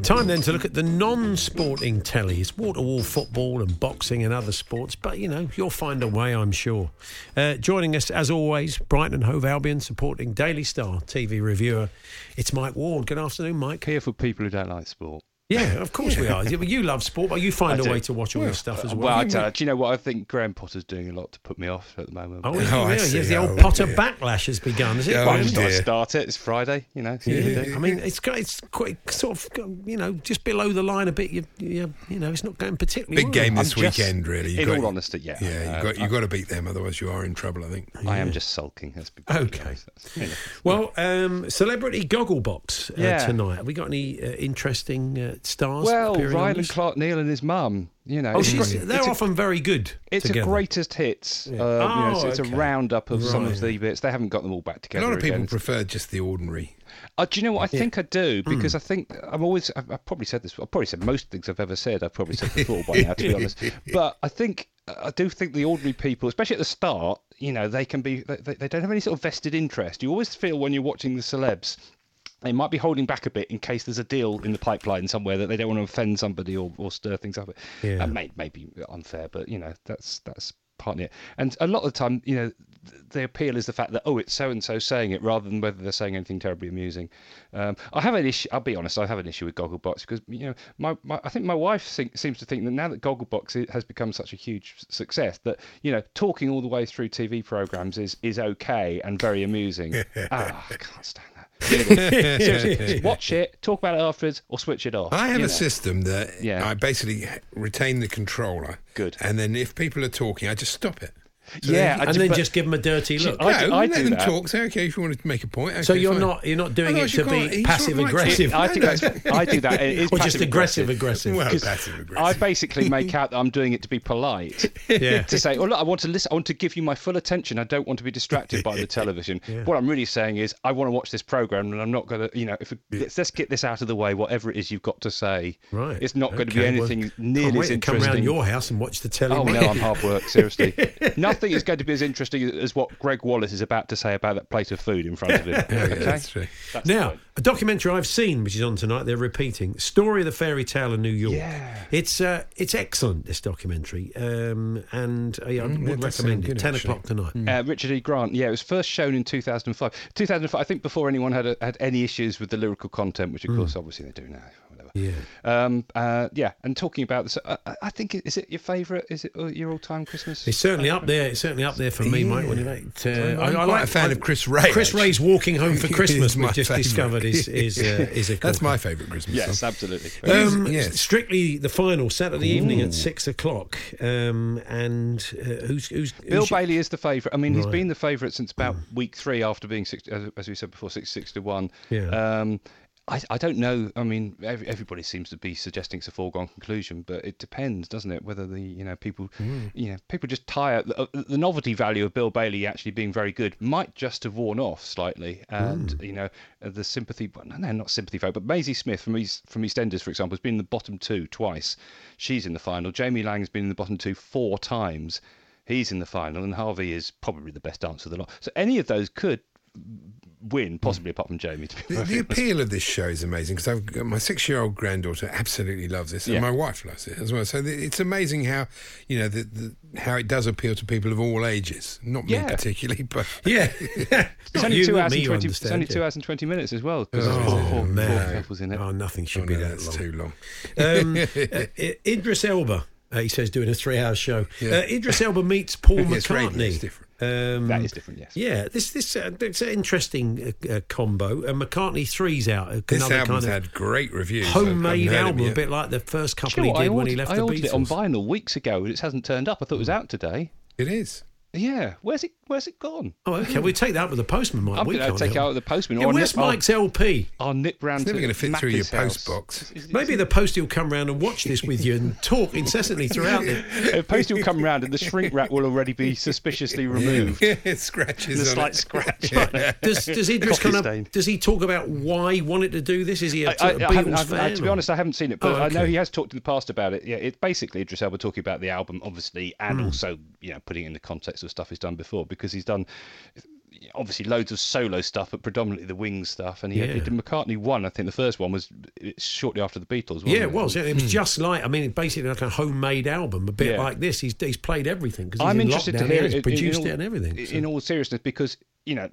S3: Time then to look at the non-sporting tellies, wall-to-wall football and boxing and other sports. But you know, you'll find a way, I'm sure. Uh, joining us as always, Brighton and Hove Albion supporting Daily Star TV reviewer. It's Mike Ward. Good afternoon, Mike.
S15: Here for people who don't like sport.
S3: Yeah, of course we are. You love sport, but you find
S15: I
S3: a
S15: do.
S3: way to watch all this stuff as well.
S15: Well, I don't- do you know what? I think Graham Potter's doing a lot to put me off at the moment.
S3: Oh, is he
S4: Oh, I
S3: really?
S4: see.
S3: Yes, the old
S4: Oh,
S3: Potter
S4: dear.
S3: backlash has begun, is it?
S4: Oh,
S15: Well, I
S3: Graham?
S15: just I'd start it. It's Friday, you know. see what you do.
S3: Yeah, I mean, it's it's quite sort of you know just below the line a bit. You you, you know, it's not going particularly
S4: Big
S3: well.
S4: game this
S15: I'm just-
S4: weekend, really. You've
S15: in
S4: got-
S15: all honesty, yeah.
S4: Yeah,
S15: Uh,
S4: you've got, you've got to beat them, otherwise you are in trouble, I think.
S15: I am just sulking. Let's
S3: Okay.
S15: you know.
S3: Well, um, celebrity Gogglebox uh,
S15: Yeah.
S3: tonight. Have we got any uh, interesting uh, stars.
S15: Well, Rylan and? Clark Neal and his mum. You know,
S3: oh, they're
S15: a-
S3: often very good.
S15: It's
S3: together.
S15: a greatest hits.
S3: Yeah.
S15: Uh, you know,
S3: Oh,
S15: so it's
S3: okay.
S15: a roundup of some of the bits. They haven't got them all back together.
S4: A lot of people
S15: again.
S4: prefer just the ordinary.
S15: Uh, do you know what I
S4: Yeah.
S15: think I do?
S4: Mm.
S15: Because I think I'm always. I've, I've probably said this. I've probably said most things I've ever said. I've probably said before by now, to be honest. But I think I do think the ordinary people, especially at the start, you know, they can be. They, they don't have any sort of vested interest. You always feel when you're watching the celebs. They might be holding back a bit in case there's a deal in the pipeline somewhere that they don't want to offend somebody or, or stir things up.
S3: Yeah.
S15: Uh, may, maybe unfair, but you know that's that's partly it. And a lot of the time, you know, th- the appeal is the fact that oh, it's so and so saying it, rather than whether they're saying anything terribly amusing. Um, I have an issue. I'll be honest. I have an issue with Gogglebox because you know, my, my I think my wife think, seems to think that now that Gogglebox has become such a huge success, that you know, talking all the way through TV programs is is okay and very amusing. ah, I can't stand that. Seriously, watch it, talk about it afterwards, or switch it off.
S4: I have a
S15: know.
S4: system that
S15: Yeah.
S4: I basically retain the controller.
S15: Good.
S4: And then if people are talking, I just stop it.
S15: Yeah, I
S3: and
S15: do-
S3: then just give them a dirty look.
S4: no,
S15: I do- I
S4: let
S15: do
S4: them
S15: that.
S4: talk. Say, okay, if you want to make a point.
S3: So you're
S4: fine.
S3: not you're not doing
S4: Otherwise
S3: it to be passive
S4: not right to-
S3: aggressive.
S15: I think that's, I do that. It is
S3: or just aggressive aggressive.
S4: Well,
S15: 'Cause
S4: passive aggressive.
S15: I basically make out that I'm doing it to be polite.
S3: Yeah.
S15: To say, oh look, I want to listen. I want to give you my full attention. I don't want to be distracted by the television. What I'm really saying is, I want to watch this program, and I'm not going to, you know, if let's, let's get this out of the way. Whatever it is you've got to say,
S3: Right.
S15: It's not going to be
S3: Okay, well,
S15: anything
S3: can't
S15: nearly as
S3: to come
S15: interesting.
S3: round your house and watch the telly.
S15: Oh no, I'm hard work. Seriously, nothing is going to be as interesting as what Gregg Wallace is about to say about that plate of food in front of him.
S4: Yeah,
S15: okay?
S4: that's true.
S15: That's
S3: Now, a documentary I've seen, which is on tonight, they're repeating "Story of the Fairy Tale of New York."
S15: Yeah.
S3: it's uh, it's excellent. This documentary, um, and uh, yeah, I
S4: Mm, that
S3: would
S4: does
S3: recommend it. Ten
S4: actually.
S3: o'clock tonight.
S15: Uh, Richard E. Grant. Yeah, it was first shown in 2005. 2005. I think before anyone had a, had any issues with the lyrical content, which of course obviously they do now.
S3: Yeah.
S15: Um. Uh. Yeah. And talking about this, uh, I think is it your favourite? Is it uh, your all-time Christmas?
S3: It's certainly up there. It's certainly up there for me, mate. When you like, uh,
S4: I'm quite a fan of Chris Rea,
S3: Chris
S4: actually.
S3: Rea's "Walking Home for Christmas" we've just
S4: favourite.
S3: discovered is is uh, is a
S4: That's my favourite Christmas
S15: Yes,
S4: song.
S15: absolutely.
S3: Um,
S4: Yes.
S3: Strictly the final Saturday evening at six o'clock. Um, and uh, who's who's
S15: Bill
S3: who's
S15: Bailey is the favourite. I mean, he's been the favourite since about week three after being, six, as, as we said before, six six to one.
S3: Yeah.
S15: Um, I, I don't know. I mean, every, everybody seems to be suggesting it's a foregone conclusion, but it depends, doesn't it? Whether the you know people, you know, people just tire the, uh, the novelty value of Bill Bailey actually being very good might just have worn off slightly, and you know uh, the sympathy. No, no, not sympathy vote, but Maisie Smith from East, from EastEnders, for example, has been in the bottom two twice. She's in the final. Jamie Laing's been in the bottom two four times. He's in the final, and Harvey is probably the best dancer of the lot. So any of those could win, possibly apart from Jamie. To be
S4: The, the appeal of this show is amazing because I've got my six-year-old granddaughter absolutely loves this, and
S15: Yeah.
S4: my wife loves it as well. So it's amazing how you know the, the, how it does appeal to people of all ages. Not me particularly, but
S3: yeah.
S15: It's only two hours and twenty. It's only two hours and twenty minutes as well. Because there's
S3: Oh,
S15: four,
S3: man.
S15: four in it.
S3: Oh, nothing should
S4: Oh,
S3: be
S4: no,
S3: that
S4: that's
S3: long.
S4: too long.
S3: Um, uh, Idris Elba, uh, he says, doing a three-hour show.
S4: Yeah.
S3: Uh, Idris Elba meets Paul
S4: Yes, radio
S3: McCartney.
S4: Is different.
S3: Um,
S15: That is different, yes.
S3: Yeah, this this uh, it's an interesting uh, uh, combo. Uh, McCartney three's out. uh,
S4: This
S3: another
S4: album's
S3: kind of
S4: had great reviews.
S3: Homemade album, a bit like the first
S15: Do
S3: couple
S15: you know
S3: he did
S15: I
S3: when he left
S15: I
S3: the
S15: ordered it on vinyl weeks ago, and it hasn't turned up. I thought it was out today.
S4: It is.
S15: Yeah, where's it? Where's it gone?
S3: Oh, okay. We take that with the postman, Mike.
S15: I'm going to take it out of the postman.
S3: Yeah,
S15: or
S3: where's
S15: nip,
S3: Mike's LP?
S15: I'll, I'll nip round
S4: It's never going to fit through your
S15: Macca's
S4: post
S15: house.
S4: box.
S3: Maybe the postie will come round and watch this with you and talk incessantly throughout it.
S15: A postie will come round and the shrink wrap will already be suspiciously removed.
S4: it scratches
S15: The slight
S4: it.
S15: scratch. on it.
S3: Does, does Idris
S15: Coffee
S3: kind
S15: stain.
S3: of does he talk about why he wanted to do this? Is he a
S15: I,
S3: sort of
S15: I, I haven't-
S3: Beatles
S15: I've- I-
S3: fan?
S15: to be honest, I haven't seen it, but
S3: Oh,
S15: I know he has talked in the past about it. Yeah, it's basically Idris Elba talking about the album, obviously, and
S3: Hmm.
S15: also you know putting it in the context of stuff he's done before because he's done obviously loads of solo stuff, but predominantly the Wings stuff. And he,
S3: Yeah.
S15: he did McCartney one. I think the first one was shortly after the Beatles. Wasn't
S3: Yeah, it was. Yeah, it was
S15: Hmm.
S3: just like I mean, basically like a homemade album, a bit
S15: Yeah.
S3: like this. He's he's played everything because
S15: I'm
S3: in
S15: interested to hear
S3: yeah,
S15: it.
S3: He's produced
S15: in all,
S3: it and everything. so.
S15: In all seriousness, because you know.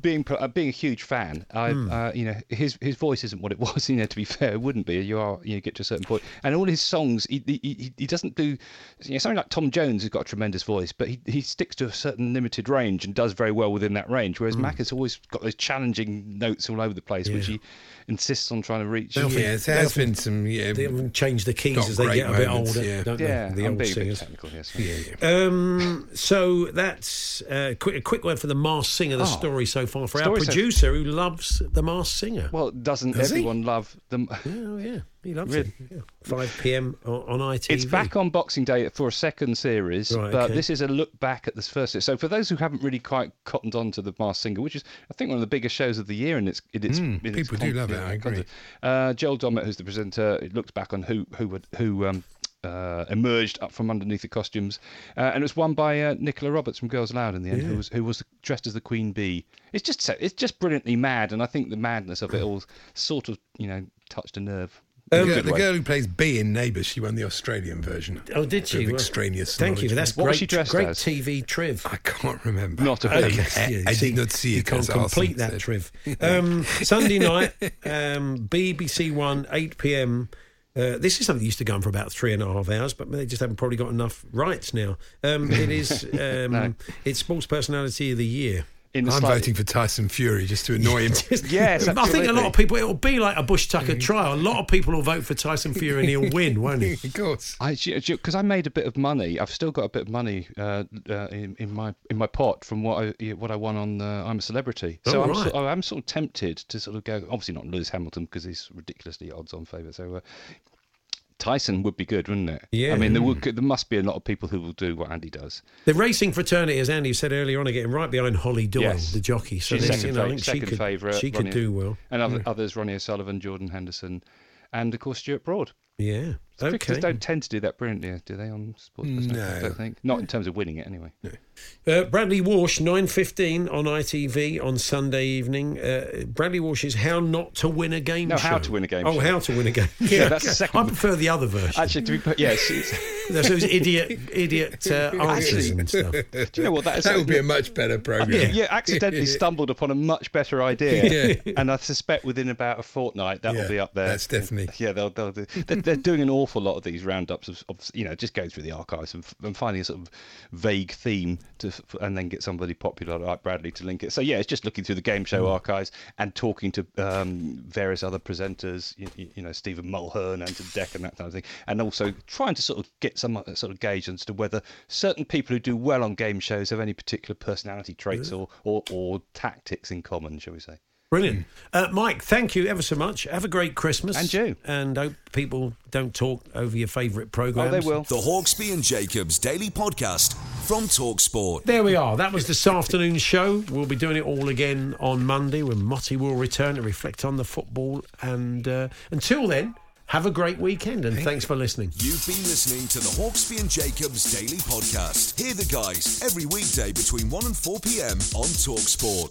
S15: Being uh, being a huge fan, I
S3: Hmm.
S15: uh, you know his his voice isn't what it was. You know, to be fair, it wouldn't be. You are you get to a certain point, and all his songs, he he, he, doesn't do. You know, something like Tom Jones has got a tremendous voice, but he he sticks to a certain limited range and does very well within that range. Whereas Mac has always got those challenging notes all over the place, which
S3: Hmm.
S15: He insists on trying to reach.
S3: They often-
S4: Yeah, there has been some. Yeah,
S3: They often change the keys as they
S4: great
S3: get a bit older,
S4: yeah.
S3: don't
S15: yeah,
S3: they? The
S15: I'm
S3: old
S15: being a bit
S3: singers.
S15: technical here. so-
S4: yeah, yeah.
S3: Um, so that's uh, quick, a quick word for the masked singer, the
S15: Oh.
S3: story so far for our
S15: Story says-
S3: producer who loves The Masked Singer.
S15: Well, doesn't
S3: Does he?
S15: everyone love them?
S3: Oh yeah, he loves
S15: Really?
S3: it. Yeah. 5 p.m. on, on ITV.
S15: It's back on Boxing Day for a second series,
S3: Right,
S15: but
S3: okay.
S15: this is a look back at this first. series. So for those who haven't really quite cottoned on to the Masked Singer, which is I think one of the biggest shows of the year, and its, in its,
S4: Mm,
S15: in its
S4: people do love it, I agree.
S15: Uh, Joel Dommett, who's the presenter, it looks back on who who would who. Um, uh, emerged up from underneath the costumes, uh, and it was won by uh, Nicola Roberts from Girls Aloud in the end, who was who was dressed as the Queen Bee. It's just so, it's just brilliantly mad, and I think the madness of it all sort of you know touched a nerve.
S4: The, girl, the girl who plays B in Neighbours, she won the Australian version.
S3: Oh, did she?
S4: Of
S3: Well,
S4: extraneous.
S3: Thank you. That's
S15: What was
S3: great.
S15: she dressed
S3: great
S15: as?
S3: TV triv.
S4: I can't remember.
S15: Not a
S4: I,
S15: clue.
S4: I, I
S3: See,
S4: did not see
S3: you
S4: it.
S3: can't
S4: as Arsene
S3: complete that
S4: said.
S3: triv. Um, Sunday night, um, BBC One, 8 p.m. Uh, this is something that used to go on for about three and a half hours, but they just haven't probably got enough rights now. Um, it is um,
S15: No.
S3: it's Sports Personality of the Year.
S15: In the
S4: I'm
S15: slightly-
S4: voting for Tyson Fury just to annoy him.
S15: Yes,
S3: I think a lot of people. It'll be like a Bush Tucker trial. A lot of people will vote for Tyson Fury and he'll win, won't he?
S4: of course.
S15: I because I made a bit of money. I've still got a bit of money uh, uh, in, in my in my pot from what I what I won on uh, I'm a Celebrity. So
S3: Oh,
S15: I'm
S3: right.
S15: sort, I'm sort of tempted to sort of go. Obviously not Lewis Hamilton because he's ridiculously odds-on favourite. So. Uh, Tyson would be good, wouldn't it?
S3: Yeah.
S15: I mean, there would there must be a lot of people who will do what Andy does.
S3: The racing fraternity, as Andy said earlier on, are getting right behind Holly Doyle,
S15: Yes.
S3: the jockey. So
S15: She's second,
S3: you know, she
S15: second
S3: could,
S15: favourite.
S3: she could
S15: Ronnie-
S3: do well.
S15: And other,
S3: Yeah.
S15: others, Ronnie O'Sullivan, Jordan Henderson, and of course Stuart Broad.
S3: Yeah.
S15: Cricketers
S3: Okay.
S15: don't tend to do that brilliantly, do they? On sports, Personality? I don't think. Not in terms of winning it, anyway.
S3: Uh, Bradley Walsh, nine fifteen on ITV on Sunday evening. Uh, Bradley Walsh's "How Not to Win a Game
S15: No,
S3: Show."
S15: How to Win a Game
S3: Oh,
S15: Show.
S3: how to win a game.
S15: Yeah, that's the second
S3: I
S15: one.
S3: prefer the other version.
S15: Actually, to be put, yes. it's-
S3: There's those idiot, idiot uh, answers and stuff.
S15: Do you know what that is?
S4: That would be a much better program.
S15: Yeah, yeah, accidentally stumbled upon a much better idea, yeah. and I suspect within about a fortnight that will
S4: Yeah,
S15: be up there.
S4: that's definitely-
S15: Yeah, they'll, they'll do. They're, they're doing an awful lot of these roundups of, of you know, just going through the archives and, and finding a sort of vague theme to, and then get somebody popular like Bradley to link it. So yeah, it's just looking through the game show archives and talking to um, various other presenters, you, you know, Stephen Mulhern and to Dec and that kind of thing, and also trying to sort of get some uh, sort of gauge as to whether certain people who do well on game shows have any particular personality traits or, or, or tactics in common, shall we say.
S3: Brilliant. Uh, Mike, thank you ever so much. Have a great Christmas.
S15: And you.
S3: And hope people don't talk over your favourite programmes.
S15: Oh, they will.
S2: The Hawksbee and Jacobs Daily Podcast from Talksport.
S3: There we are. That was this afternoon's show. We'll be doing it all again on Monday when Motti will return to reflect on the football. And uh, until then, have a great weekend and thanks for listening.
S2: You've been listening to the Hawksbee and Jacobs Daily Podcast. Hear the guys every weekday between 1 and 4 p.m. on Talksport.